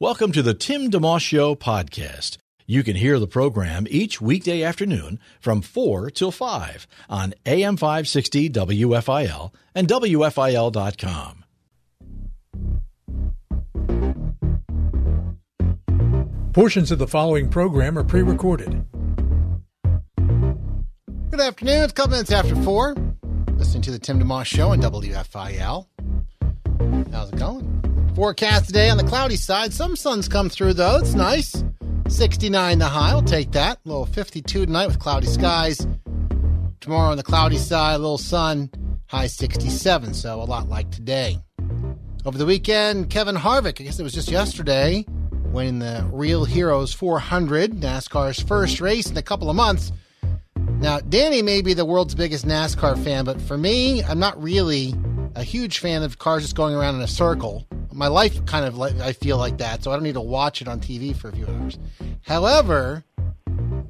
Welcome to the Tim DeMoss Show podcast. You can hear the program each weekday afternoon from 4 till 5 on AM 560 WFIL and WFIL.com. Portions of the following program are pre recorded. Good afternoon. It's a couple minutes after 4. Listening to the Tim DeMoss Show on WFIL. How's it going? Forecast today on the cloudy side. Some sun's come through, though. It's nice. 69 the high. I'll take that. A little 52 tonight with cloudy skies. Tomorrow on the cloudy side, a little sun. High 67, so a lot like today. Over the weekend, Kevin Harvick, I guess it was just yesterday, winning the Real Heroes 400, NASCAR's first race in a couple of months. Now, Danny may be the world's biggest NASCAR fan, but for me, I'm not really a huge fan of cars just going around in a circle. My life kind of like I feel like that, so I don't need to watch it on TV for a few hours. However,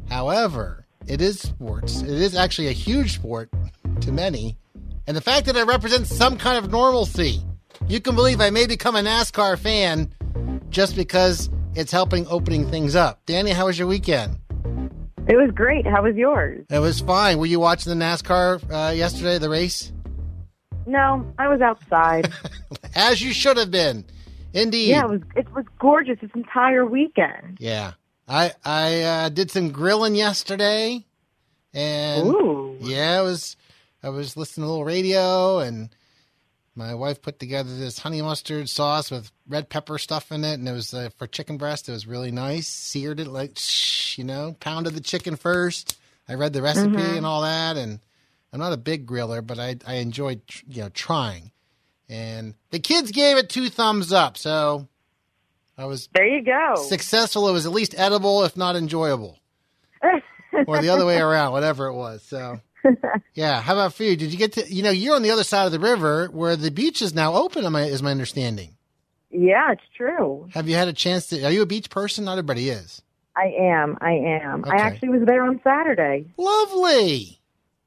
however, it is sports. It is actually a huge sport to many, and the fact that it represents some kind of normalcy, you can believe I may become a NASCAR fan just because it's helping opening things up. Danny, how was your weekend? It was great. How was yours? It was fine. Were you watching the NASCAR uh, yesterday, the race? No, I was outside. As you should have been. Indeed. yeah, it was it was gorgeous this entire weekend. Yeah. I I uh, did some grilling yesterday, and Ooh. yeah, it was. I was listening to a little radio, and my wife put together this honey mustard sauce with red pepper stuff in it, and it was uh, for chicken breast. It was really nice. Seared it like shh, you know, pounded the chicken first. I read the recipe and all that, and I'm not a big griller, but I I enjoyed tr- you know trying. And the kids gave it two thumbs up, so I was There you go. successful. It was at least edible, if not enjoyable, or the other way around, whatever it was. So, yeah. How about for you? Did you get to? You know, you're on the other side of the river where the beach is now open. Is my understanding? Yeah, it's true. Have you had a chance to? Are you a beach person? Not everybody is. I am. I am. Okay. I actually was there on Saturday. Lovely.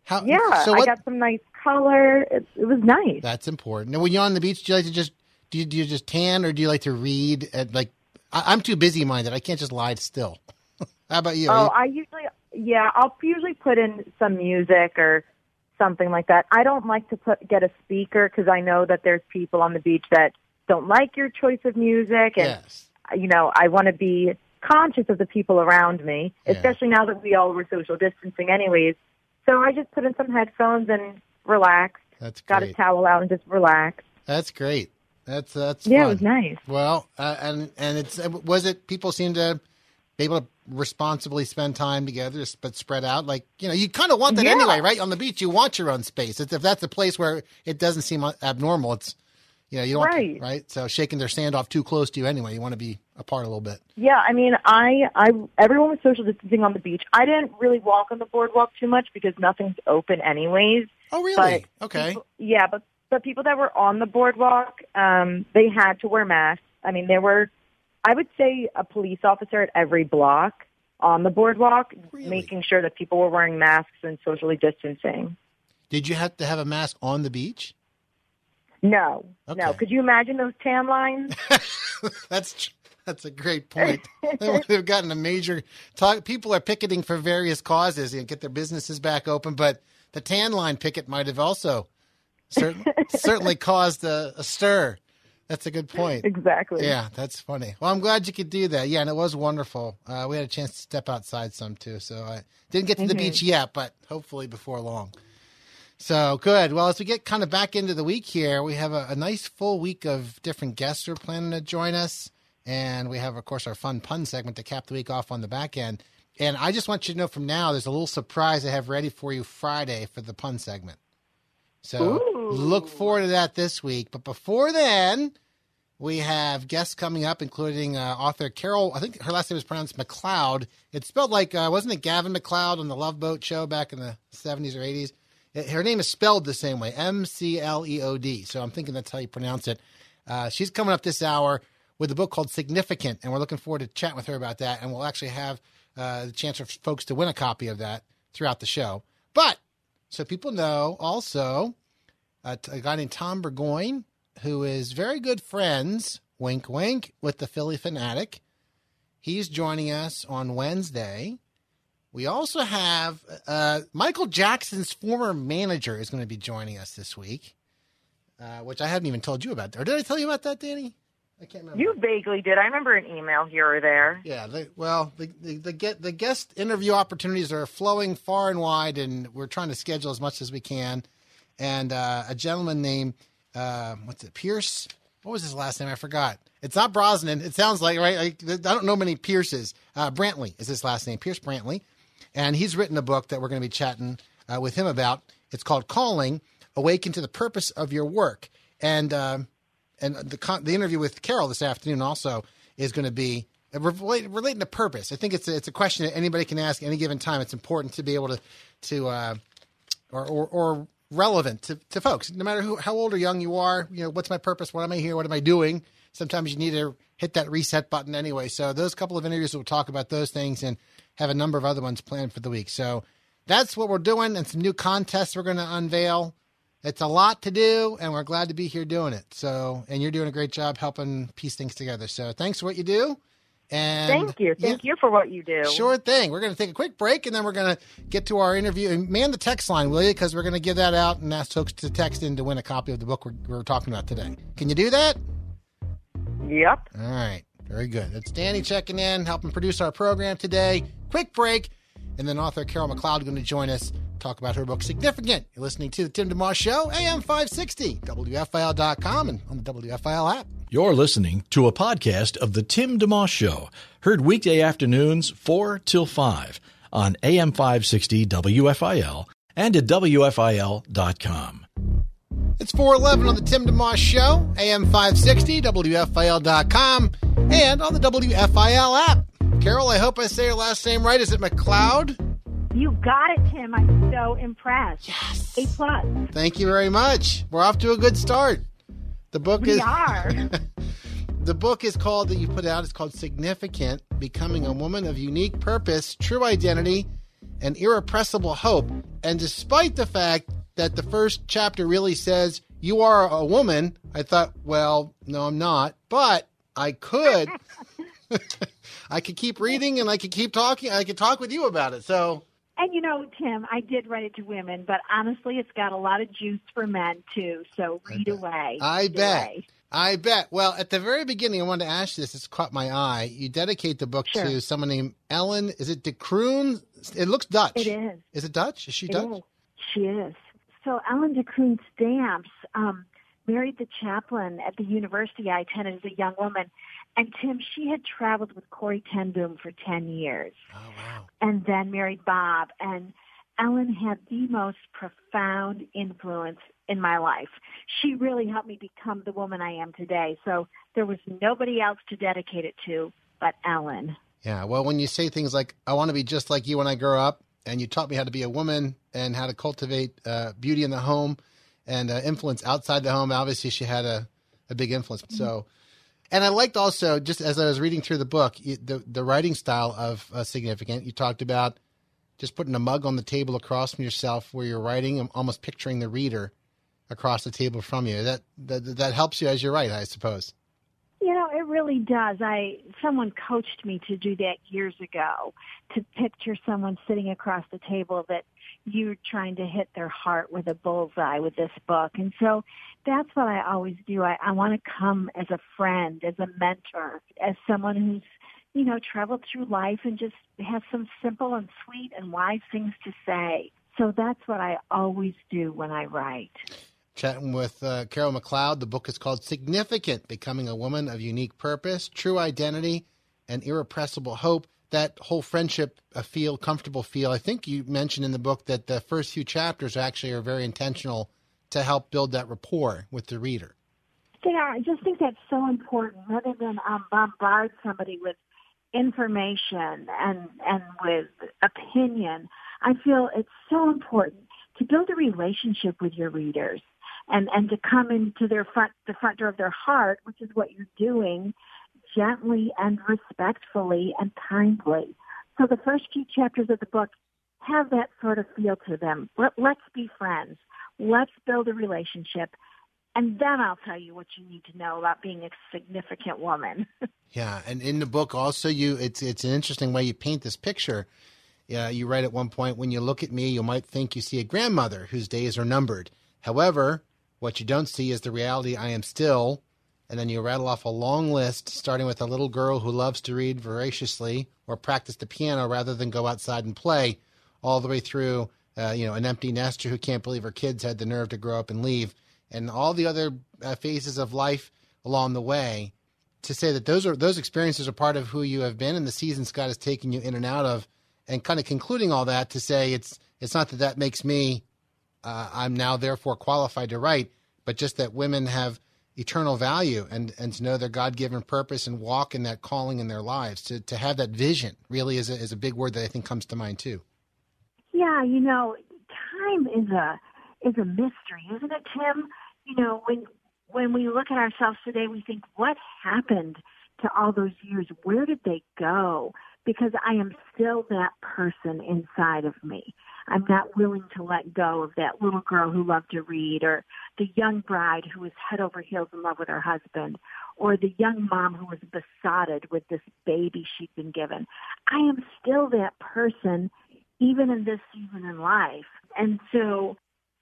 How? Yeah, So I got some nice color. It, it was nice. that's important. And when you're on the beach, do you like to just do you, do you just tan or do you like to read? At like, I, I'm too busy minded. I can't just lie still. How about you? Oh, you- I usually, yeah, I'll usually put in some music or something like that. I don't like to put get a speaker because I know that there's people on the beach that don't like your choice of music, and yes. you know, I want to be conscious of the people around me, Yeah. especially now that we all were social distancing, anyways. So I just put in some headphones and relaxed. That's Got a towel out and just relaxed. That's great. That's that's Yeah, fun. it was nice. Well, uh, and and it's was it people seem to be able to responsibly spend time together, but spread out. Like you know, you kind of want that Yeah. anyway, right? On the beach, you want your own space. It's, if that's a place where it doesn't seem abnormal, it's you know you don't want to- Right. right. So shaking their sand off too close to you anyway, you want to be apart a little bit. Yeah, I mean, I, I, everyone was social distancing on the beach. I didn't really walk on the boardwalk too much because nothing's open anyways. Oh, really? But okay. people- yeah, but but people that were on the boardwalk, um, they had to wear masks. I mean, there were, I would say, a police officer at every block on the boardwalk, Really? making sure that people were wearing masks and socially distancing. Did you have to have a mask on the beach? No, Okay. no. Could you imagine those tan lines? that's that's a great point. they would have gotten a major talk. People are picketing for various causes and get their businesses back open, but the tan line picket might have also certain, certainly caused a, a stir. That's a good point. exactly. Yeah, that's funny. Well, I'm glad you could do that. Yeah, and it was wonderful. Uh, we had a chance to step outside some too, so I didn't get to the beach yet, but hopefully before long. So good. Well, as we get kind of back into the week here, we have a, a nice full week of different guests who are planning to join us, and we have, of course, our fun pun segment to cap the week off on the back end. And I just want you to know from now, there's a little surprise I have ready for you Friday for the pun segment. So Ooh. look forward to that this week. But before then, We have guests coming up, including uh, author Carol. I think her last name is pronounced McLeod. It's spelled like, uh, wasn't it Gavin McLeod on the Love Boat show back in the 70s or 80s? Her name is spelled the same way M C L E O D. So I'm thinking that's how you pronounce it. Uh, she's coming up this hour with a book called Significant, and we're looking forward to chatting with her about that. And we'll actually have uh, the chance for folks to win a copy of that throughout the show. But so people know also uh, a guy named Tom Burgoyne, who is very good friends, wink, wink, with the Phillie Phanatic. He's joining us on Wednesday. We also have uh, Michael Jackson's former manager is going to be joining us this week, uh, which I haven't even told you about. Or did I tell you about that, Danny? I can't remember. You vaguely did. I remember an email here or there. Yeah, the, well, the, the the get the guest interview opportunities are flowing far and wide, and we're trying to schedule as much as we can. And uh, a gentleman named uh, what's it, Pierce? What was his last name? I forgot. It's not Brosnan. It sounds like right. Like, I don't know many Pierces. Uh, Brantley is his last name. Pierce Brantley, and he's written a book that we're going to be chatting uh, with him about. It's called Calling: Awaken to the Purpose of Your Work. And um and the con- the interview with Carol this afternoon also is going to be uh, relating to purpose. I think it's a, it's a question that anybody can ask any given time. It's important to be able to to uh, or, or or relevant to, to folks, no matter who how old or young you are. You know, what's my purpose? What am I here? What am I doing? Sometimes you need to hit that reset button anyway. So those couple of interviews will talk about those things and have a number of other ones planned for the week. So that's what we're doing, and some new contests we're going to unveil. It's a lot to do, and we're glad to be here doing it. So, and you're doing a great job helping piece things together. So, thanks for what you do. And Thank you. Thank you for what you do. Sure thing. We're going to take a quick break, and then we're going to get to our interview. And man, the text line, will you? Because we're going to give that out and ask folks to text in to win a copy of the book we're, we're talking about today. Can you do that? Yep. All right. Very good. That's Danny checking in, helping produce our program today. Quick break, and then author Carol McLeod going to join us, talk about her book Significant. You're listening to the Tim DeMoss Show, AM 560, WFIL.com, and on the WFIL app. You're listening to a podcast of The Tim DeMoss Show, heard weekday afternoons 4 till 5 on AM 560 WFIL and at WFIL.com. It's 411 on the Tim DeMoss Show, AM 560, WFIL.com, and on the WFIL app. Carol, I hope I say your last name right. Is it McLeod? You got it, Tim. I'm so impressed. Yes. A plus. Thank you very much. We're off to a good start. The book We is are. the book is called that you put out It's called Significant: Becoming a Woman of Unique Purpose, True Identity, and Irrepressible Hope. And despite the fact that the first chapter really says you are a woman, I thought, well, no, I'm not, but I could. I could keep reading and I could keep talking. I could talk with you about it. So And you know, Tim, I did write it to women, but honestly, it's got a lot of juice for men too. So read away. I Read bet. away. I bet. Well, at the very beginning, I wanted to ask you this. It's caught my eye. You dedicate the book Sure. to someone named Ellen. Is it de Kroon? It looks Dutch. It is. Is it Dutch? Is she It Dutch? is. She is. So Ellen de Kroon Stamps um, married the chaplain at the university I attended as a young woman. And Tim, she had traveled with Corrie Ten Boom for 10 years. Oh, wow. and then married Bob. And Ellen had the most profound influence in my life. She really helped me become the woman I am today. So there was nobody else to dedicate it to but Ellen. Yeah. Well, when you say things like, I want to be just like you when I grow up, and you taught me how to be a woman and how to cultivate uh, beauty in the home and uh, influence outside the home, obviously she had a, a big influence. So, and I liked also, just as I was reading through the book, the, the writing style of uh, Significant. You talked about just putting a mug on the table across from yourself where you're writing and almost picturing the reader across the table from you. That, that, that helps you as you write, I suppose. You know, it really does. I someone coached me to do that years ago, to picture someone sitting across the table that you're trying to hit their heart with a bullseye with this book. And so that's what I always do. I, I want to come as a friend, as a mentor, as someone who's, you know, traveled through life and just has some simple and sweet and wise things to say. So that's what I always do when I write. Chatting with uh, Carol McLeod. The book is called Significant Becoming a Woman of Unique Purpose, True Identity, and Irrepressible Hope. That whole friendship feel, comfortable feel. I think you mentioned in the book that the first few chapters actually are very intentional to help build that rapport with the reader. Are. I just think that's so important rather than um, bombard somebody with information and and with opinion. I feel it's so important to build a relationship with your readers and and to come into their front the front door of their heart, which is what you're doing, gently and respectfully and kindly. So the first few chapters of the book have that sort of feel to them. Let, let's be friends. Let's build a relationship. And then I'll tell you what you need to know about being a significant woman. yeah, and in the book also you it's it's an interesting way you paint this picture. Yeah, you write at one point when you look at me, you might think you see a grandmother whose days are numbered. However, what you don't see is the reality I am still. And then you rattle off a long list, starting with a little girl who loves to read voraciously or practice the piano rather than go outside and play, all the way through, uh, you know, an empty nester who can't believe her kids had the nerve to grow up and leave, and all the other uh, phases of life along the way. To say that those are those experiences are part of who you have been, and the seasons God has taken you in and out of, and kind of concluding all that to say it's it's not that that makes me uh, I'm now therefore qualified to write, but just that women have eternal value and, and to know their God given purpose and walk in that calling in their lives. To, to have that vision really is a, is a big word that I think comes to mind too. Yeah, you know, time is a is a mystery, isn't it, Tim? You know, when when we look at ourselves today, we think, what happened to all those years? Where did they go? Because I am still that person inside of me. I'm not willing to let go of that little girl who loved to read or the young bride who was head over heels in love with her husband or the young mom who was besotted with this baby she'd been given. I am still that person even in this season in life. And so,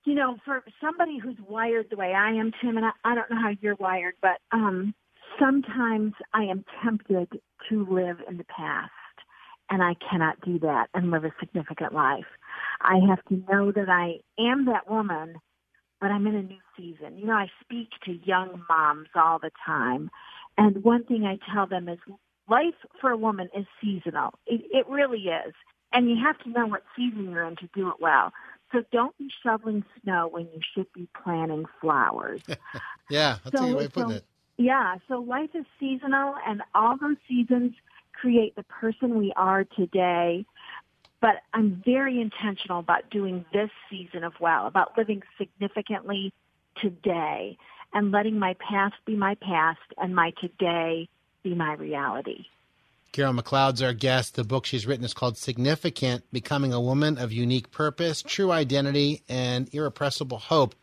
you know, for somebody who's wired the way I am, Tim, and I, I don't know how you're wired, but um, sometimes I am tempted to live in the past. And I cannot do that and live a significant life. I have to know that I am that woman, but I'm in a new season. You know, I speak to young moms all the time. And one thing I tell them is life for a woman is seasonal. It, it really is. And you have to know what season you're in to do it well. So don't be shoveling snow when you should be planting flowers. yeah, that's so, a good way of putting so, it. Yeah, so life is seasonal, and all those seasons create the person we are today. But I'm very intentional about doing this season of well, about living significantly today and letting my past be my past and my today be my reality. Carol McLeod's our guest. The book she's written is called Significant Becoming a Woman of Unique Purpose, True Identity, and Irrepressible Hope.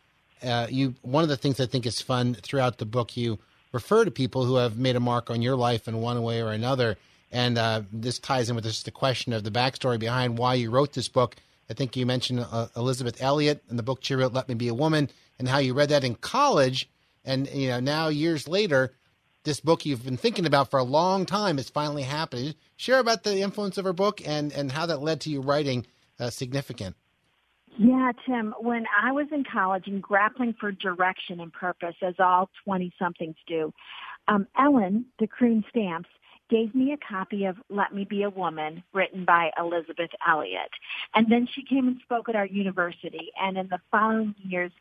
Uh, you One of the things I think is fun throughout the book, you refer to people who have made a mark on your life in one way or another. And uh, this ties in with this the question of the backstory behind why you wrote this book. I think you mentioned uh, Elisabeth Elliot in the book she wrote, Let Me Be a Woman, and how you read that in college. And you know now years later, this book you've been thinking about for a long time is finally happening. Share about the influence of her book and, and how that led to you writing uh, Significant. Yeah, Tim, when I was in college and grappling for direction and purpose, as all 20 somethings do, um, Ellen, de Kroon Stamps, gave me a copy of Let Me Be a Woman, written by Elisabeth Elliot. And then she came and spoke at our university. And in the following years,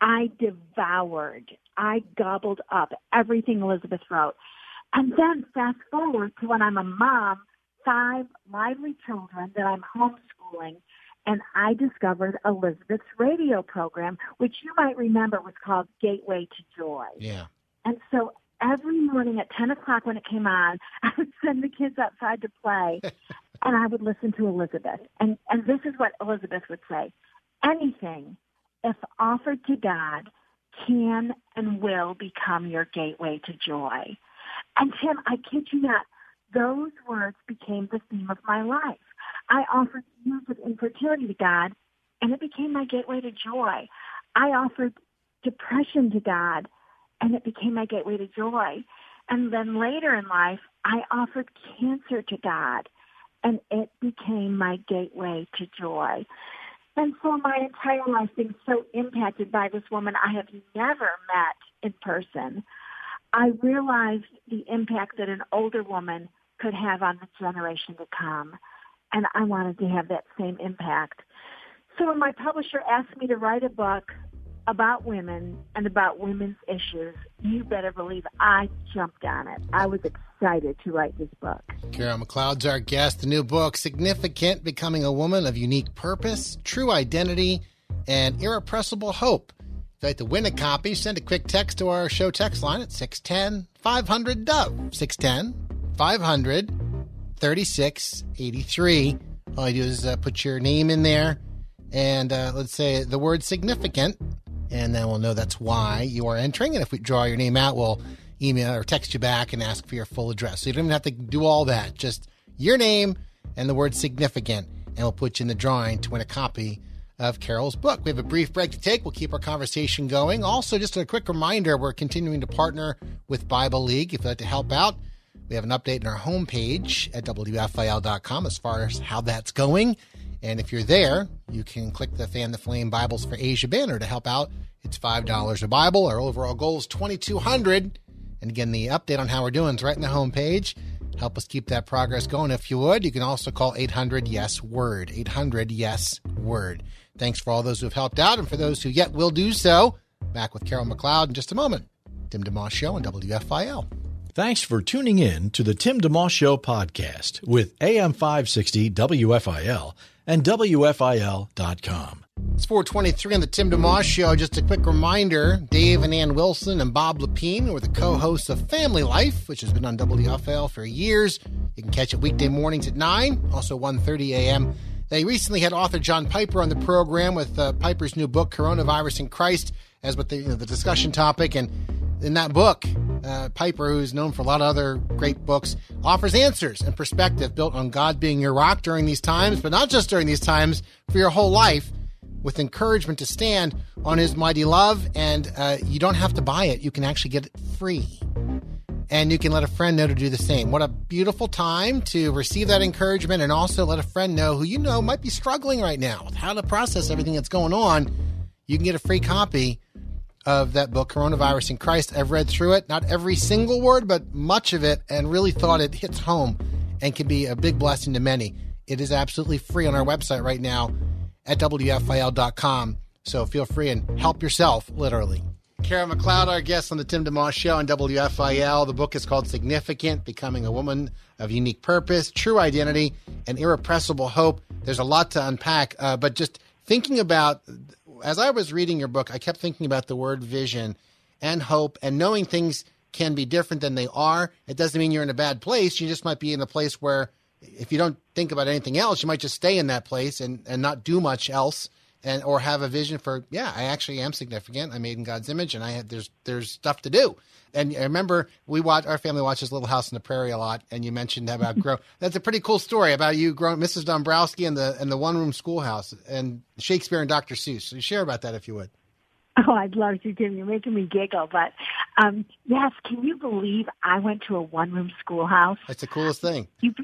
I devoured, I gobbled up everything Elisabeth wrote. And then fast forward to when I'm a mom, five lively children that I'm homeschooling, and I discovered Elisabeth's radio program, which you might remember was called Gateway to Joy. Yeah. And so every morning at 10 o'clock when it came on, I would send the kids outside to play and I would listen to Elisabeth. And, and this is what Elisabeth would say. Anything if offered to God, can and will become your gateway to joy. And Tim, I kid you not, those words became the theme of my life. I offered years of infertility to God, and it became my gateway to joy. I offered depression to God, and it became my gateway to joy. And then later in life, I offered cancer to God, and it became my gateway to joy. And so my entire life being so impacted by this woman I have never met in person, I realized the impact that an older woman could have on the generation to come. And I wanted to have that same impact. So when my publisher asked me to write a book about women and about women's issues, you better believe I jumped on it. I was excited to write this book. Carol McLeod's our guest. The new book, Significant Becoming a Woman of Unique Purpose, True Identity, and Irrepressible Hope. If you'd like to win a copy, send a quick text to our show text line at 610 500 Dove. 610 500 3683. All you do is uh, put your name in there and uh, let's say the word significant, and then we'll know that's why you are entering. And if we draw your name out, we'll email or text you back and ask for your full address. So you don't even have to do all that. Just your name and the word significant, and we'll put you in the drawing to win a copy of Carol's book. We have a brief break to take. We'll keep our conversation going. Also, just a quick reminder we're continuing to partner with Bible League. If you'd like to help out, we have an update on our homepage at WFIL.com as far as how that's going. And if you're there, you can click the Fan the Flame Bibles for Asia banner to help out. It's $5 a Bible. Our overall goal is 2200 And again, the update on how we're doing is right in the homepage. Help us keep that progress going if you would. You can also call 800 Yes Word. 800 Yes Word. Thanks for all those who have helped out and for those who yet will do so. Back with Carol McLeod in just a moment. Tim DeMoss Show on WFIL. Thanks for tuning in to the Tim DeMoss Show podcast with AM 560 WFIL and WFIL.com. It's 423 on the Tim DeMoss Show. Just a quick reminder Dave and Ann Wilson and Bob Lepine were the co hosts of Family Life, which has been on WFIL for years. You can catch it weekday mornings at 9, also 1.30 a.m. They recently had author John Piper on the program with uh, Piper's new book, Coronavirus and Christ, as what the, you know, the discussion topic. And in that book, uh, Piper, who's known for a lot of other great books, offers answers and perspective built on God being your rock during these times, but not just during these times, for your whole life, with encouragement to stand on His mighty love. And uh, you don't have to buy it, you can actually get it free. And you can let a friend know to do the same. What a beautiful time to receive that encouragement and also let a friend know who you know might be struggling right now with how to process everything that's going on. You can get a free copy of that book, Coronavirus and Christ. I've read through it, not every single word, but much of it, and really thought it hits home and can be a big blessing to many. It is absolutely free on our website right now at WFIL.com. So feel free and help yourself, literally. Kara McLeod, our guest on the Tim DeMoss Show on WFIL. The book is called Significant Becoming a Woman of Unique Purpose, True Identity, and Irrepressible Hope. There's a lot to unpack, uh, but just thinking about as I was reading your book, I kept thinking about the word vision and hope and knowing things can be different than they are. It doesn't mean you're in a bad place. You just might be in a place where if you don't think about anything else, you might just stay in that place and, and not do much else and or have a vision for, yeah, I actually am significant. I'm made in God's image and I have, there's there's stuff to do. And I remember we watch our family watches Little House on the Prairie a lot, and you mentioned about grow. That's a pretty cool story about you growing Mrs. Dombrowski and the and the one room schoolhouse and Shakespeare and Dr. Seuss. So share about that if you would. Oh, I'd love to, Tim. You're making me giggle. But um, yes, can you believe I went to a one room schoolhouse? That's the coolest thing. You,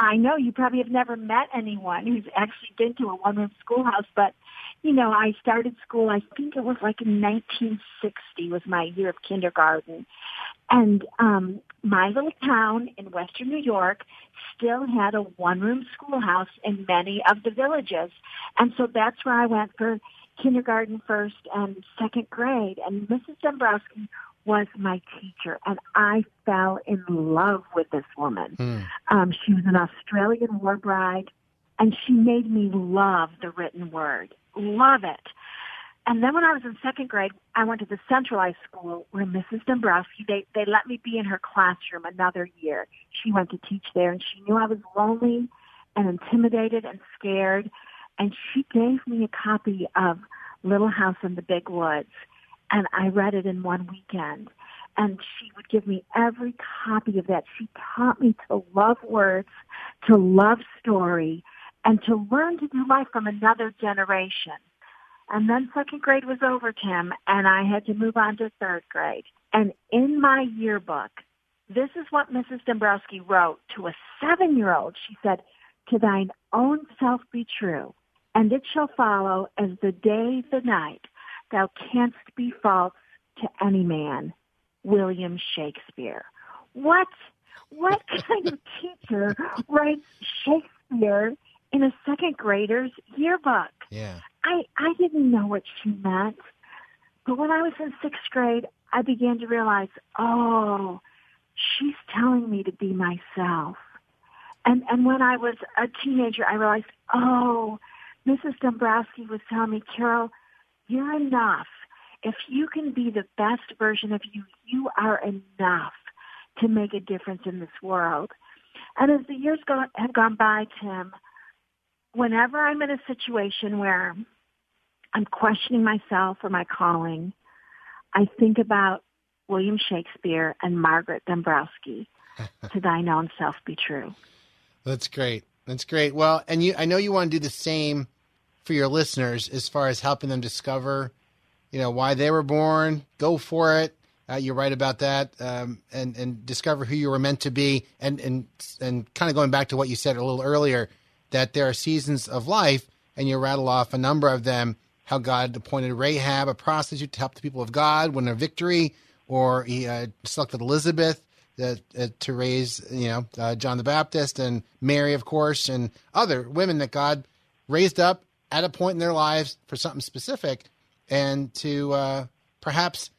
I know you probably have never met anyone who's actually been to a one room schoolhouse, but you know, I started school, I think it was like in 1960 was my year of kindergarten. And um, my little town in western New York still had a one-room schoolhouse in many of the villages. And so that's where I went for kindergarten first and second grade. And Mrs. Dombrowski was my teacher, and I fell in love with this woman. Mm. Um, she was an Australian war bride, and she made me love the written word love it. And then when I was in second grade, I went to the centralized school where Mrs. Dombrowski, they, they let me be in her classroom another year. She went to teach there and she knew I was lonely and intimidated and scared. And she gave me a copy of Little House in the Big Woods. And I read it in one weekend. And she would give me every copy of that. She taught me to love words, to love story, and to learn to do life from another generation. And then second grade was over, Tim, and I had to move on to third grade. And in my yearbook, this is what Mrs. Dombrowski wrote to a seven-year-old. She said, to thine own self be true, and it shall follow as the day, the night, thou canst be false to any man. William Shakespeare. What, what kind of teacher writes Shakespeare in a second grader's yearbook. Yeah. I, I didn't know what she meant, But when I was in sixth grade, I began to realize, oh, she's telling me to be myself. And and when I was a teenager, I realized, oh, Mrs. Dombrowski was telling me, Carol, you're enough. If you can be the best version of you, you are enough to make a difference in this world. And as the years go, have gone by, Tim, whenever I'm in a situation where I'm questioning myself or my calling, I think about William Shakespeare and Margaret Dombrowski. to thine own self be true. That's great. That's great. Well, and you, I know you want to do the same for your listeners as far as helping them discover, you know, why they were born. Go for it. Uh, you're right about that, um, and and discover who you were meant to be, and and and kind of going back to what you said a little earlier, that there are seasons of life, and you rattle off a number of them. How God appointed Rahab, a prostitute, to help the people of God win a victory, or He uh, selected Elizabeth uh, uh, to raise, you know, uh, John the Baptist and Mary, of course, and other women that God raised up at a point in their lives for something specific, and to uh, perhaps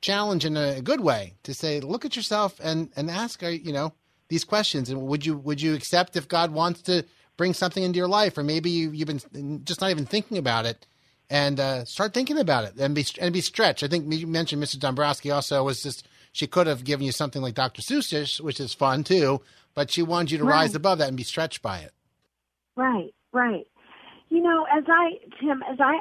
challenge in a good way to say, look at yourself and and ask, uh, you know, these questions. And would you would you accept if God wants to bring something into your life, or maybe you, you've been just not even thinking about it, and uh, start thinking about it and be and be stretched. I think you mentioned Mrs. Dombrowski also was just she could have given you something like Dr. Seuss, which is fun too, but she wanted you to right. rise above that and be stretched by it. Right, right. You know, as I Tim, as I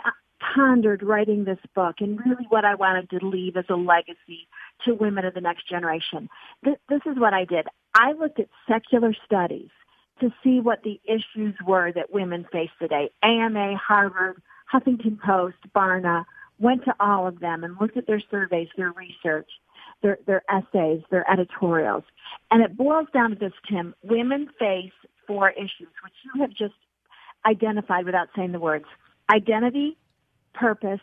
pondered writing this book and really what I wanted to leave as a legacy to women of the next generation. This, this is what I did. I looked at secular studies to see what the issues were that women face today. AMA, Harvard, Huffington Post, Barna, went to all of them and looked at their surveys, their research, their, their essays, their editorials. And it boils down to this, Tim. Women face four issues, which you have just identified without saying the words. Identity, purpose,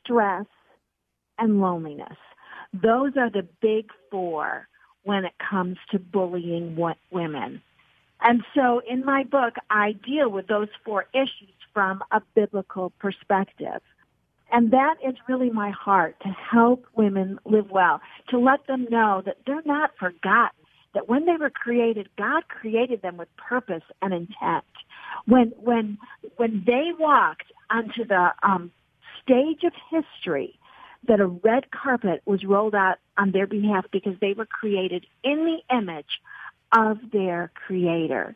stress, and loneliness. Those are the big four when it comes to bullying women. And so in my book, I deal with those four issues from a biblical perspective. And that is really my heart to help women live well, to let them know that they're not forgotten, that when they were created, God created them with purpose and intent. When, when, when they walked onto the um, stage of history that a red carpet was rolled out on their behalf because they were created in the image of their creator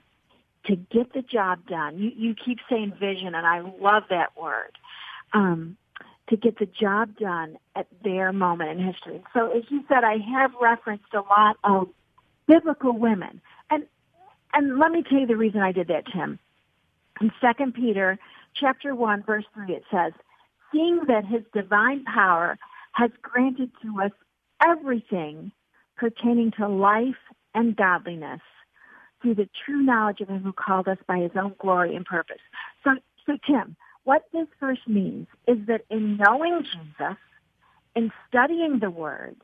to get the job done. You, you keep saying vision, and I love that word. Um, to get the job done at their moment in history. So, as you said, I have referenced a lot of biblical women, and and let me tell you the reason I did that, Tim. In Second Peter, chapter one, verse three, it says, "Seeing that His divine power has granted to us everything pertaining to life and godliness." through the true knowledge of him who called us by his own glory and purpose. So, so Tim, what this verse means is that in knowing Jesus, in studying the Word,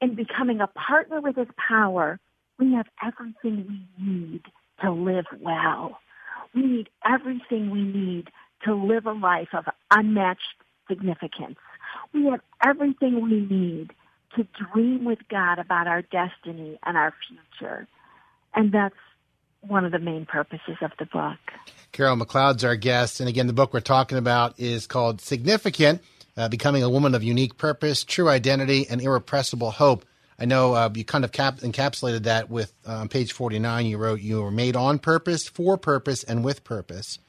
in becoming a partner with His power, we have everything we need to live well. We need everything we need to live a life of unmatched significance. We have everything we need to dream with God about our destiny and our future. And that's one of the main purposes of the book. Carol McLeod's our guest. And again, the book we're talking about is called Significant uh, Becoming a Woman of Unique Purpose, True Identity, and Irrepressible Hope. I know uh, you kind of cap- encapsulated that with uh, page 49, you wrote, You were made on purpose, for purpose, and with purpose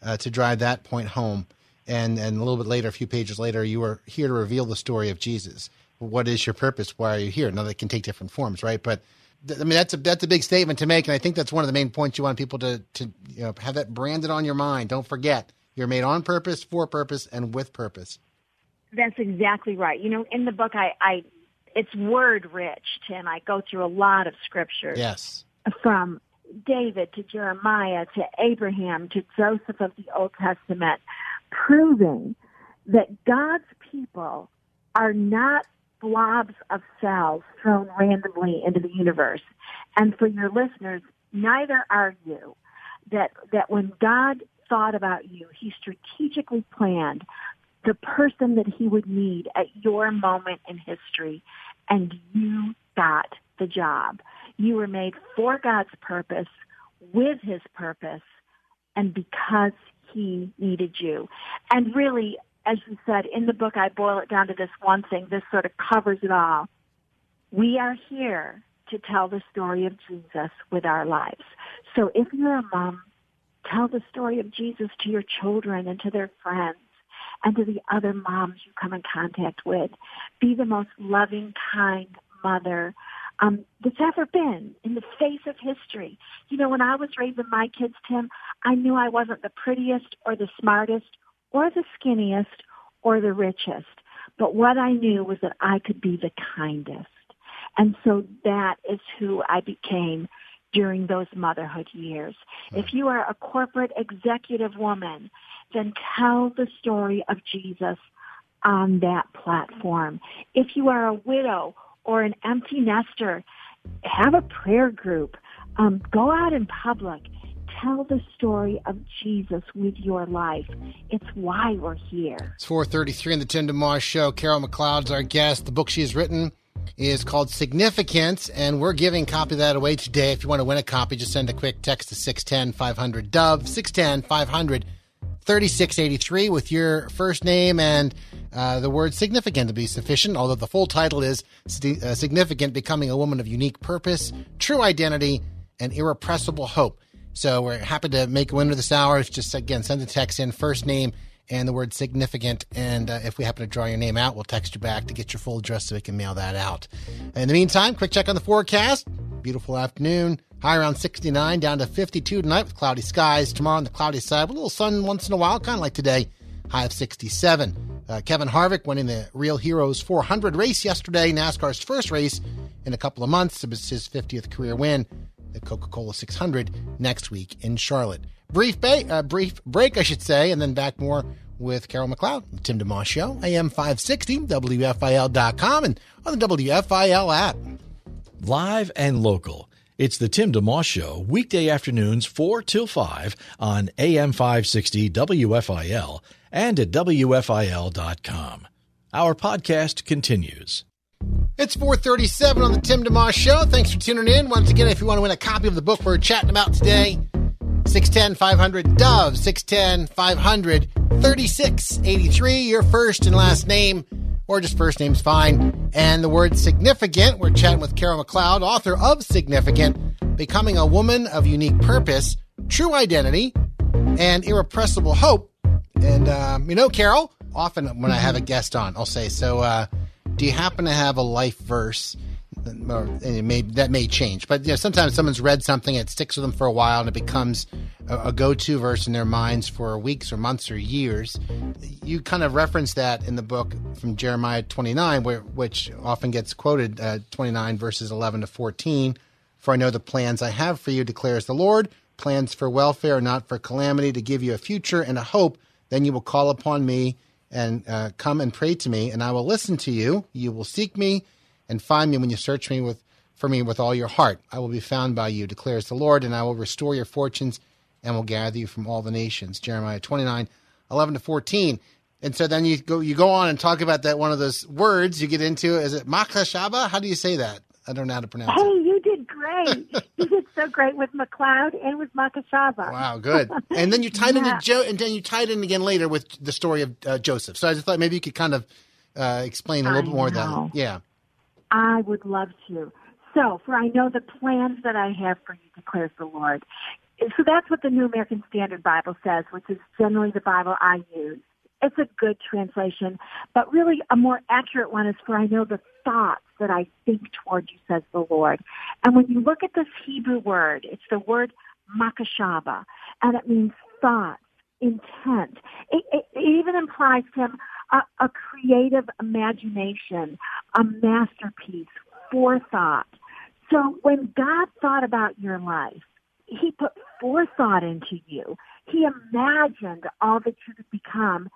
uh, to drive that point home. And, and a little bit later, a few pages later, you were here to reveal the story of Jesus. What is your purpose? Why are you here? Now, that can take different forms, right? But I mean, that's a that's a big statement to make, and I think that's one of the main points you want people to to you know, have that branded on your mind. Don't forget, you're made on purpose, for purpose, and with purpose. That's exactly right. You know, in the book, I, I it's word rich, Tim. I go through a lot of scriptures. Yes. From David to Jeremiah to Abraham to Joseph of the Old Testament, proving that God's people are not blobs of cells thrown randomly into the universe. And for your listeners, neither are you. That, that when God thought about you, He strategically planned the person that he would need at your moment in history, and you got the job. You were made for God's purpose, with his purpose, and because he needed you. And really, as you said, in the book, I boil it down to this one thing. This sort of covers it all. We are here to tell the story of Jesus with our lives. So if you're a mom, tell the story of Jesus to your children and to their friends and to the other moms you come in contact with. Be the most loving, kind mother um, that's ever been in the face of history. You know, when I was raising my kids, Tim, I knew I wasn't the prettiest or the smartest or the skinniest or the richest. But what I knew was that I could be the kindest. And so that is who I became during those motherhood years. If you are a corporate executive woman, then tell the story of Jesus on that platform. If you are a widow or an empty nester, have a prayer group. Um, go out in public. Tell the story of Jesus with your life. It's why we're here. It's 433 on the Tim DeMoss Show. Carol McLeod's our guest. The book she has written is called Significance, and we're giving copy of that away today. If you want to win a copy, just send a quick text to 610 500 Dove, 610 500 3683 with your first name and uh, the word significant to be sufficient, although the full title is uh, Significant Becoming a Woman of Unique Purpose, True Identity, and Irrepressible Hope. So we're happy to make a winner this hour. Just, again, send the text in, first name and the word significant. And uh, if we happen to draw your name out, we'll text you back to get your full address so we can mail that out. In the meantime, quick check on the forecast. Beautiful afternoon. High around 69, down to 52 tonight with cloudy skies. Tomorrow on the cloudy side, a little sun once in a while, kind of like today. High of 67. Uh, Kevin Harvick winning the Real Heroes 400 race yesterday, NASCAR's first race in a couple of months. It was his 50th career win. The Coca Cola 600 next week in Charlotte. Brief, ba- uh, brief break, I should say, and then back more with Carol McLeod, the Tim DeMoss Show, AM 560, WFIL.com, and on the WFIL app. Live and local. It's the Tim DeMoss Show, weekday afternoons 4 till 5 on AM 560 WFIL and at WFIL.com. Our podcast continues. It's 437 on the Tim DeMoss Show. Thanks for tuning in. Once again, if you want to win a copy of the book we're chatting about today, 610 500 Dove, 610 500 3683, your first and last name, or just first name's fine. And the word significant, we're chatting with Carol McLeod, author of Significant Becoming a Woman of Unique Purpose, True Identity, and Irrepressible Hope. And, um, you know, Carol, often when I have a guest on, I'll say, So, uh, do you happen to have a life verse? or may, that may change. But you know, sometimes someone's read something, it sticks with them for a while, and it becomes a, a go-to verse in their minds for weeks or months or years. You kind of reference that in the book from Jeremiah 29, where, which often gets quoted, uh, 29 verses 11 to 14. For I know the plans I have for you, declares the Lord, plans for welfare, not for calamity, to give you a future and a hope. Then you will call upon me and uh, come and pray to me, and I will listen to you. You will seek me and find me when you search me with for me with all your heart. I will be found by you, declares the Lord, and I will restore your fortunes and will gather you from all the nations. Jeremiah 29, 11 to 14. And so then you go you go on and talk about that one of those words you get into. Is it makashaba? How do you say that? I don't know how to pronounce it. Hey, you did great. you did so great with McLeod and with makashaba. Wow, good. And then you tied yeah. into Joe, and then you tied in again later with the story of uh, Joseph. So I just thought maybe you could kind of uh, explain a little I bit more know. that. Yeah. I would love to. So, for I know the plans that I have for you, declares the Lord. So that's what the New American Standard Bible says, which is generally the Bible I use. It's a good translation, but really a more accurate one is for I know the thoughts that I think toward you, says the Lord. And when you look at this Hebrew word, it's the word makashaba, and it means thoughts, intent. It, it, it even implies, him a, a creative imagination, a masterpiece, forethought. So when God thought about your life, he put forethought into you. He imagined all that you could become,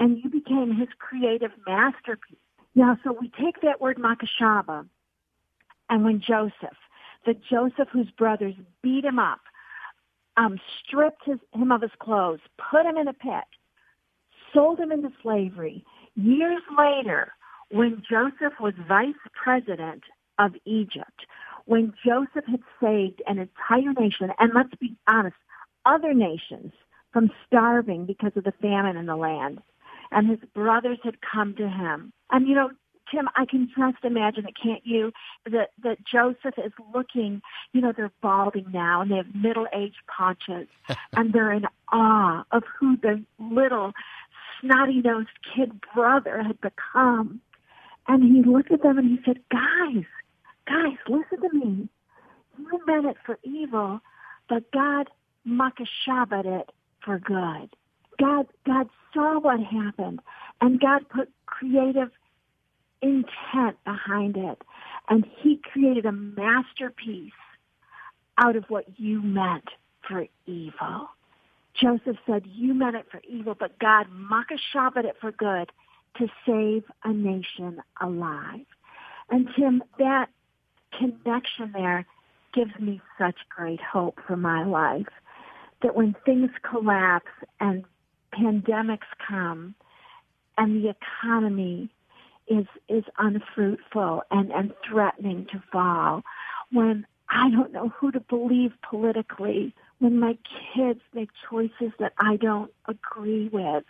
and you became his creative masterpiece. Now, so we take that word makashaba, and when Joseph, the Joseph whose brothers beat him up, um, stripped his, him of his clothes, put him in a pit, sold him into slavery. Years later, when Joseph was vice president of Egypt, when Joseph had saved an entire nation, and let's be honest, other nations from starving because of the famine in the land, and his brothers had come to him. And you know, Tim, I can just imagine it, can't you? That that Joseph is looking, you know, they're balding now and they have middle aged paunches and they're in awe of who the little snotty nosed kid brother had become. And he looked at them and he said, Guys, guys, listen to me. You meant it for evil, but God makashabat it for good. God God saw what happened and God put creative intent behind it. And he created a masterpiece out of what you meant for evil. Joseph said, you meant it for evil, but God makashabat it for good to save a nation alive. And Tim, that connection there gives me such great hope for my life that when things collapse and pandemics come and the economy is is unfruitful and and threatening to fall when I don't know who to believe politically when my kids make choices that I don't agree with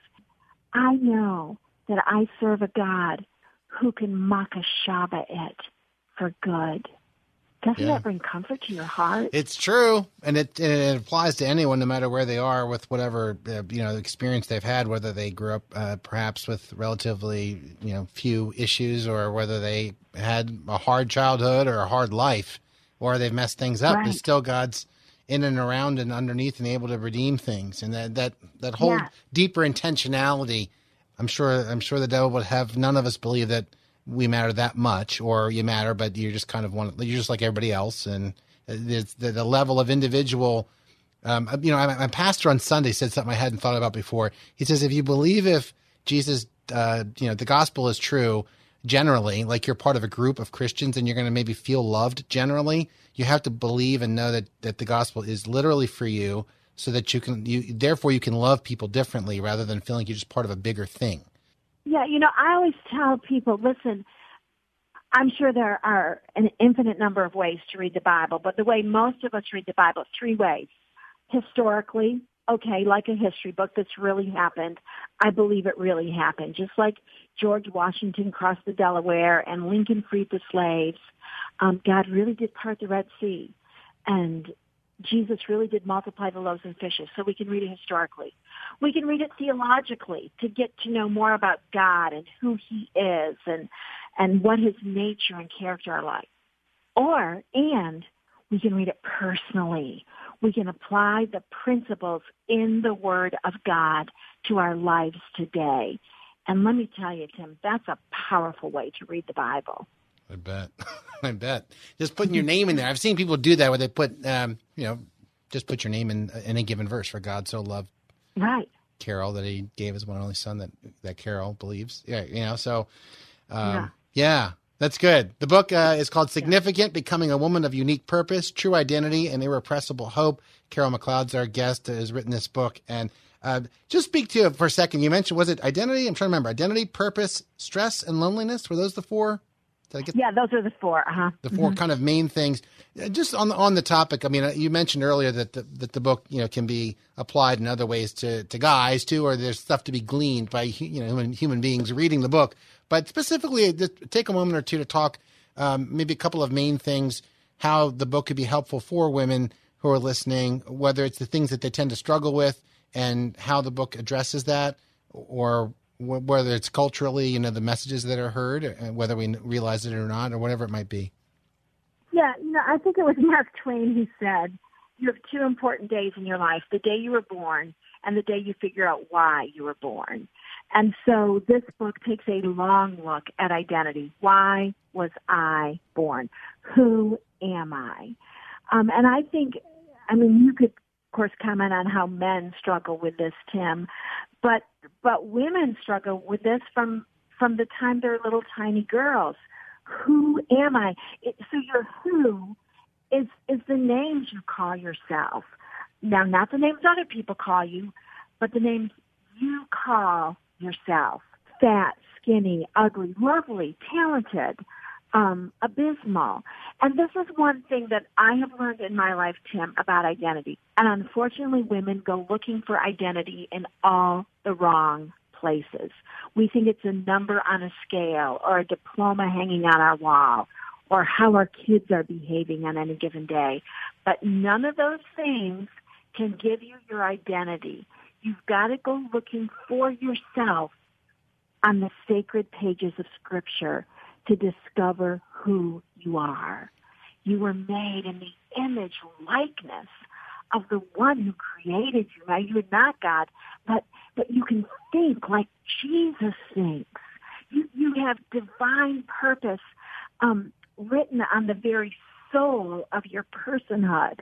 I know that I serve a God who can makashaba it for good doesn't yeah. that bring comfort to your heart? It's true, and it, it applies to anyone, no matter where they are, with whatever uh, you know experience they've had, whether they grew up uh, perhaps with relatively you know few issues, or whether they had a hard childhood or a hard life, or they've messed things up. Right. There's still God's in and around and underneath, and able to redeem things, and that that that whole yeah. deeper intentionality. I'm sure. I'm sure the devil would have none of us believe that we matter that much, or you matter, but you're just kind of one. You're just like everybody else, and the, the level of individual. Um, you know, my, my, pastor on Sunday said something I hadn't thought about before. He says, if you believe if Jesus, uh, you know, the gospel is true, generally, like you're part of a group of Christians and you're going to maybe feel loved generally, you have to believe and know that, that the gospel is literally for you so that you can, you, therefore you can love people differently rather than feeling like you're just part of a bigger thing. Yeah, you know, I always tell people, listen, I'm sure there are an infinite number of ways to read the Bible, but the way most of us read the Bible, three ways. Historically, okay, like a history book that's really happened. I believe it really happened. Just like George Washington crossed the Delaware and Lincoln freed the slaves, um, God really did part the Red Sea. And Jesus really did multiply the loaves and fishes, so we can read it historically. We can read it theologically to get to know more about God and who he is and, and what his nature and character are like. Or, and we can read it personally. We can apply the principles in the Word of God to our lives today. And let me tell you, Tim, that's a powerful way to read the Bible. I bet. I bet. Just putting your name in there. I've seen people do that where they put, um, you know, just put your name in any given verse. For God so loved right Carol that He gave His one and only Son that that Carol believes. Yeah, you know. So, um, yeah. yeah. That's good. The book uh, is called Significant Becoming a Woman of Unique Purpose, True Identity, and Irrepressible Hope. Carol McLeod's our guest, uh, has written this book. And uh, just speak to it for a second. You mentioned, was it identity? I'm trying to remember. Identity, purpose, stress, and loneliness. Were those the four? Did I get yeah, those are the four. Uh-huh. The 4 mm-hmm. kind of main things. Uh, just on the on the topic, I mean, uh, you mentioned earlier that the, that the book you know can be applied in other ways to, to guys too, or there's stuff to be gleaned by you know human, human beings reading the book. But specifically, take a moment or two to talk um, maybe a couple of main things how the book could be helpful for women who are listening, whether it's the things that they tend to struggle with and how the book addresses that, or whether it's culturally, you know, the messages that are heard, uh, whether we realize it or not, or whatever it might be. Yeah, no, I think it was Mark Twain who said, "You have two important days in your life: the day you were born and the day you figure out why you were born." And so this book takes a long look at identity. Why was I born? Who am I? Um, and I think, I mean, you could, of course, comment on how men struggle with this, Tim, but but women struggle with this from from the time they're little tiny girls. Who am I? It, so your who is is the names you call yourself. Now, not the names other people call you, but the names you call yourself. Fat, skinny, ugly, lovely, talented, um, abysmal. And this is one thing that I have learned in my life, Tim, about identity. And unfortunately, women go looking for identity in all the wrong places. We think it's a number on a scale or a diploma hanging on our wall or how our kids are behaving on any given day. But none of those things can give you your identity. You've got to go looking for yourself on the sacred pages of scripture to discover who you are. You were made in the image likeness of the one who created you. Now you're not God, but but you can think like Jesus thinks. You you have divine purpose um, written on the very soul of your personhood.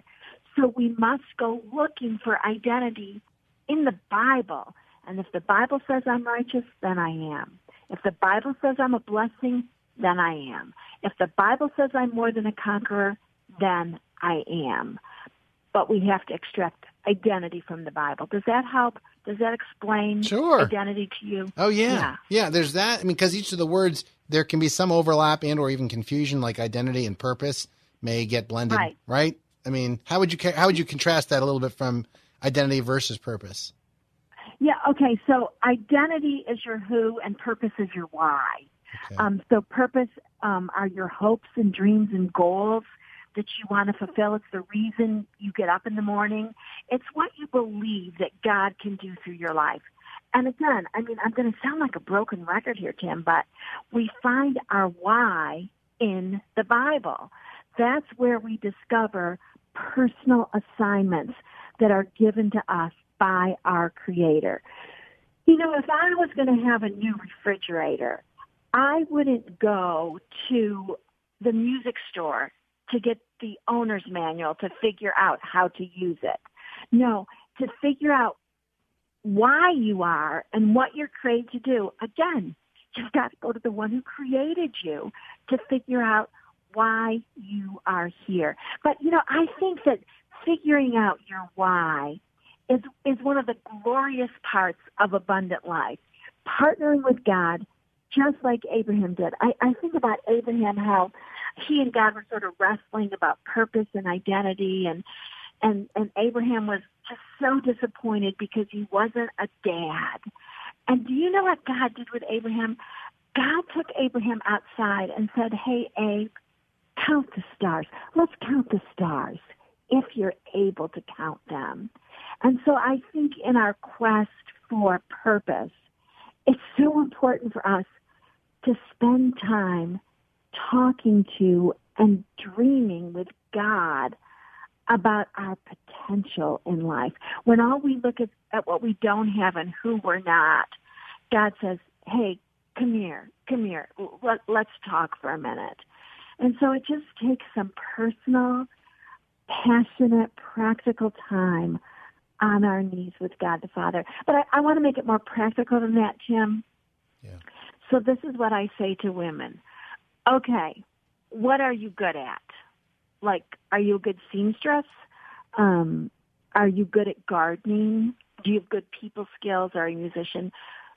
So we must go looking for identity in the Bible. And if the Bible says I'm righteous, then I am. If the Bible says I'm a blessing, then I am. If the Bible says I'm more than a conqueror, then I am. But we have to extract identity from the Bible. Does that help? Does that explain sure. identity to you? Oh yeah. yeah, yeah. There's that. I mean, because each of the words there can be some overlap and or even confusion, like identity and purpose may get blended. Right. Right. I mean, how would you how would you contrast that a little bit from identity versus purpose? Yeah. Okay. So identity is your who, and purpose is your why. Okay. Um, so purpose um, are your hopes and dreams and goals that you want to fulfill. It's the reason you get up in the morning. It's what you believe that God can do through your life. And again, I mean, I'm going to sound like a broken record here, Tim, but we find our why in the Bible. That's where we discover personal assignments that are given to us by our Creator. You know, if I was going to have a new refrigerator, I wouldn't go to the music store to get the owner's manual to figure out how to use it. No, to figure out why you are and what you're created to do. Again, you've got to go to the one who created you to figure out why you are here. But you know, I think that figuring out your why is is one of the glorious parts of abundant life. Partnering with God just like Abraham did. I, I think about Abraham how he and God were sort of wrestling about purpose and identity and and and Abraham was just so disappointed because he wasn't a dad. And do you know what God did with Abraham? God took Abraham outside and said, "Hey, Abe, count the stars. Let's count the stars if you're able to count them." And so I think in our quest for purpose, it's so important for us to spend time talking to and dreaming with God about our potential in life. When all we look at, at what we don't have and who we're not, God says, hey, come here, come here, Let, let's talk for a minute. And so it just takes some personal, passionate, practical time on our knees with God the Father. But I, I want to make it more practical than that, Jim. Yeah. So this is what I say to women. Okay, what are you good at? Like, are you a good seamstress? Um, are you good at gardening? Do you have good people skills? Are you a musician?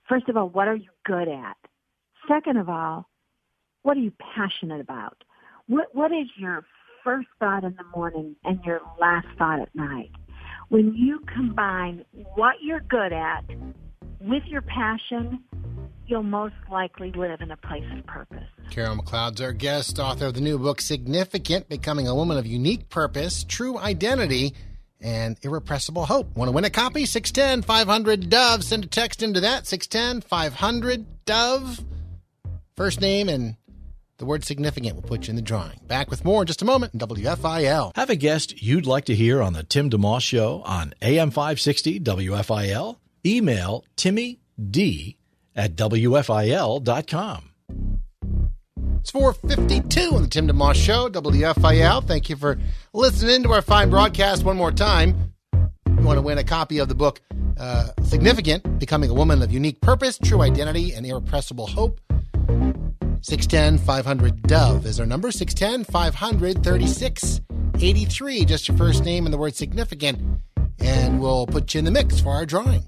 First of all, what are you good at? Second of all, what are you passionate about? What What is your first thought in the morning and your last thought at night? When you combine what you're good at with your passion, you'll most likely live in a place of purpose. Carol McLeod's our guest, author of the new book, Significant Becoming a Woman of Unique Purpose, True Identity, and Irrepressible Hope. Want to win a copy? 610 500 Dove. Send a text into that 610 500 Dove. First name and the word significant will put you in the drawing. Back with more in just a moment in WFIL. Have a guest you'd like to hear on the Tim DeMoss Show on AM 560 WFIL? Email Timmy D at WFIL.com. It's 452 on the Tim DeMoss Show, WFIL. Thank you for listening to our fine broadcast one more time. You want to win a copy of the book uh, Significant Becoming a Woman of Unique Purpose, True Identity, and Irrepressible Hope. 610 500 Dove is our number. 610 500 3683. Just your first name and the word significant, and we'll put you in the mix for our drawing.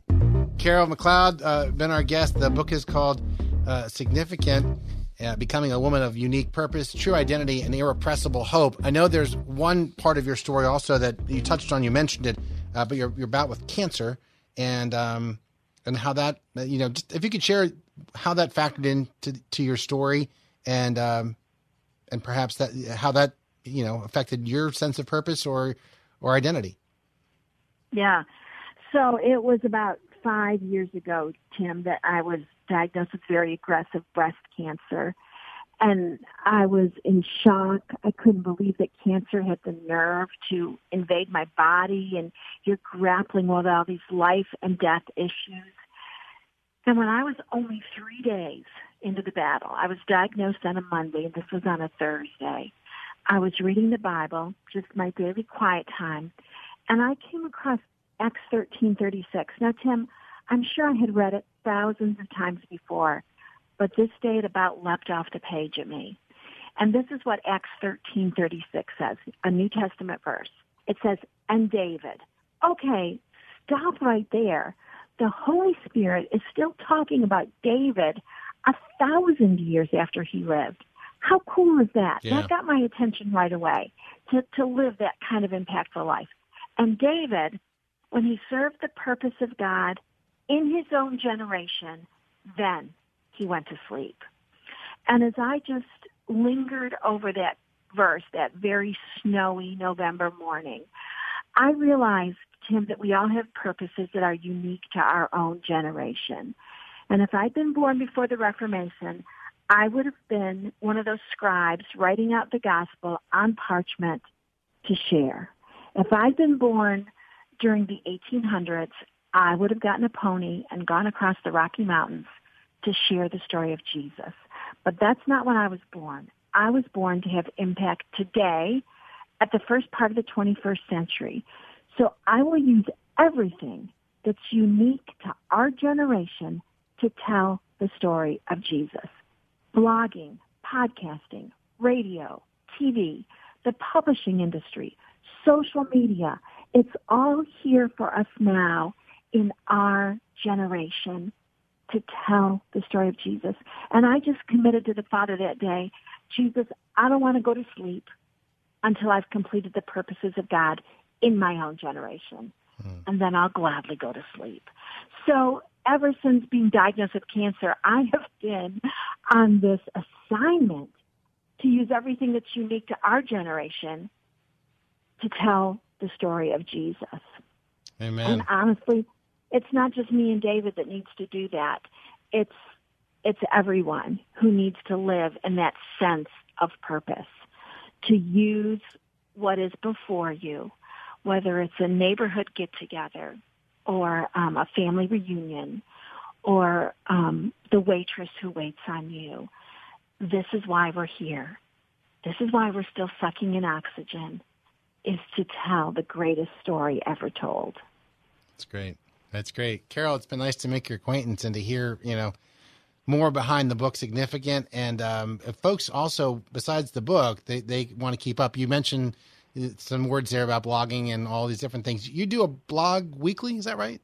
Carol McLeod, uh, been our guest. The book is called uh, Significant uh, Becoming a Woman of Unique Purpose, True Identity, and Irrepressible Hope. I know there's one part of your story also that you touched on, you mentioned it, uh, but your, your bout with cancer and um, and how that, you know, just if you could share how that factored into to your story and um, and perhaps that how that you know affected your sense of purpose or or identity. Yeah. So it was about five years ago, Tim, that I was diagnosed with very aggressive breast cancer. And I was in shock. I couldn't believe that cancer had the nerve to invade my body and you're grappling with all these life and death issues. And when I was only three days into the battle, I was diagnosed on a Monday and this was on a Thursday. I was reading the Bible, just my daily quiet time, and I came across Acts 13:36. Now, Tim, I'm sure I had read it thousands of times before, but this day it about leapt off the page at me. And this is what Acts 13:36 says, a New Testament verse. It says, "And David." Okay, stop right there. The Holy Spirit is still talking about David a thousand years after he lived. How cool is that? Yeah. That got my attention right away to, to live that kind of impactful life. And David, when he served the purpose of God in his own generation, then he went to sleep. And as I just lingered over that verse, that very snowy November morning, I realized, Tim, that we all have purposes that are unique to our own generation. And if I'd been born before the Reformation, I would have been one of those scribes writing out the gospel on parchment to share. If I'd been born during the 1800s, I would have gotten a pony and gone across the Rocky Mountains to share the story of Jesus. But that's not when I was born. I was born to have impact today at the first part of the 21st century. So I will use everything that's unique to our generation to tell the story of Jesus. Blogging, podcasting, radio, TV, the publishing industry, social media, it's all here for us now in our generation to tell the story of Jesus. And I just committed to the Father that day, Jesus, I don't want to go to sleep until I've completed the purposes of God in my own generation. Hmm. And then I'll gladly go to sleep. So ever since being diagnosed with cancer, I have been on this assignment to use everything that's unique to our generation to tell the story of Jesus. Amen. And honestly, it's not just me and David that needs to do that. It's it's everyone who needs to live in that sense of purpose. To use what is before you, whether it's a neighborhood get together or um, a family reunion or um, the waitress who waits on you. This is why we're here. This is why we're still sucking in oxygen, is to tell the greatest story ever told. That's great. That's great. Carol, it's been nice to make your acquaintance and to hear, you know, more behind the book significant. And um, if folks also, besides the book, they, they want to keep up. You mentioned uh, some words there about blogging and all these different things. You do a blog weekly, is that right?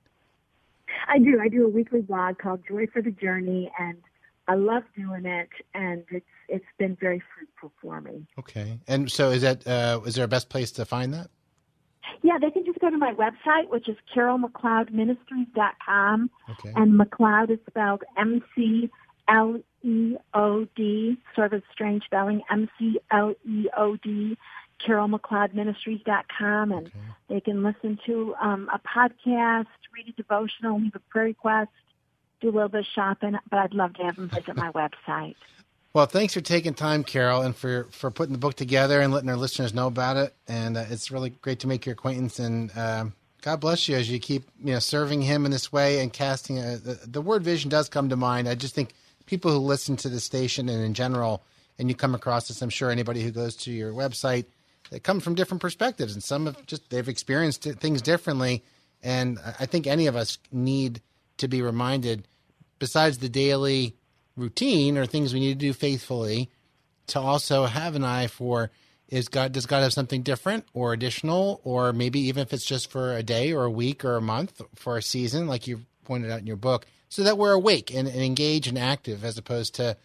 I do. I do a weekly blog called Joy for the Journey, and I love doing it, and it's it's been very fruitful for me. Okay. And so is that, uh, is there a best place to find that? Yeah, they can just go to my website, which is carolmcleodministries.com. Okay. And McLeod is spelled M C L E O D, sort of strange spelling, M C L E O D, carolmcleodministries.com. And they can listen to um, a podcast, read a devotional, leave a prayer request, do a little bit of shopping. But I'd love to have them visit my website. Well, thanks for taking time, Carol, and for, for putting the book together and letting our listeners know about it. And uh, it's really great to make your acquaintance. And uh, God bless you as you keep you know serving Him in this way and casting. A, the, the word vision does come to mind. I just think people who listen to the station and in general, and you come across this, I'm sure anybody who goes to your website, they come from different perspectives, and some have just they've experienced things differently. And I think any of us need to be reminded, besides the daily routine or things we need to do faithfully, to also have an eye for is God does God have something different or additional or maybe even if it's just for a day or a week or a month for a season like you've pointed out in your book, so that we're awake and, and engaged and active as opposed to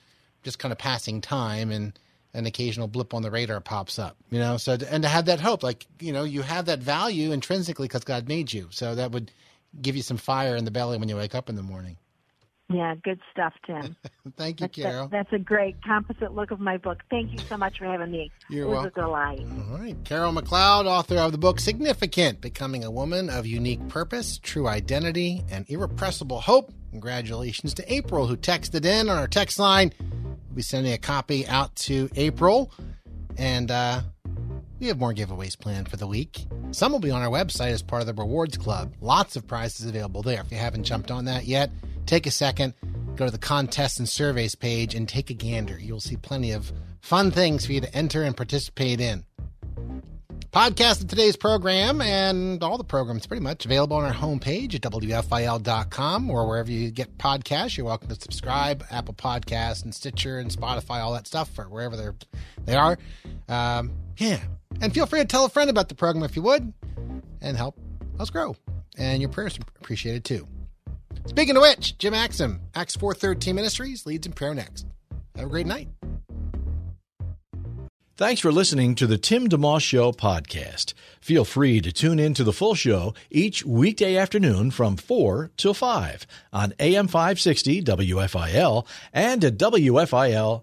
just kind of passing time and an occasional blip on the radar pops up, you know. So and to have that hope, like you know, you have that value intrinsically because God made you, so that would give you some fire in the belly when you wake up in the morning. Yeah, good stuff, Tim. Thank you, that's, Carol. That, that's a great composite look of my book. Thank you so much for having me. You're it was welcome. a delight. All right. Carol McLeod, author of the book Significant Becoming a Woman of Unique Purpose, True Identity, and Irrepressible Hope. Congratulations to April, who texted in on our text line. We'll be sending a copy out to April. And uh, we have more giveaways planned for the week. Some will be on our website as part of the Rewards Club. Lots of prizes available there. If you haven't jumped on that yet, take a second, go to the contests and surveys page, and take a gander. You'll see plenty of fun things for you to enter and participate in. Podcast of today's program and all the programs pretty much available on our homepage at WFIL.com or wherever you get podcasts. You're welcome to subscribe, Apple Podcasts and Stitcher and Spotify, all that stuff, or wherever they're, they are. Um, yeah. And feel free to tell a friend about the program if you would and help us grow. And your prayers are appreciated too. Speaking of which, Jim Axum, Acts 413 Ministries, leads in prayer next. Have a great night. Thanks for listening to the Tim DeMoss Show podcast. Feel free to tune in to the full show each weekday afternoon from 4 till 5 on AM 560 WFIL and at WFIL.com.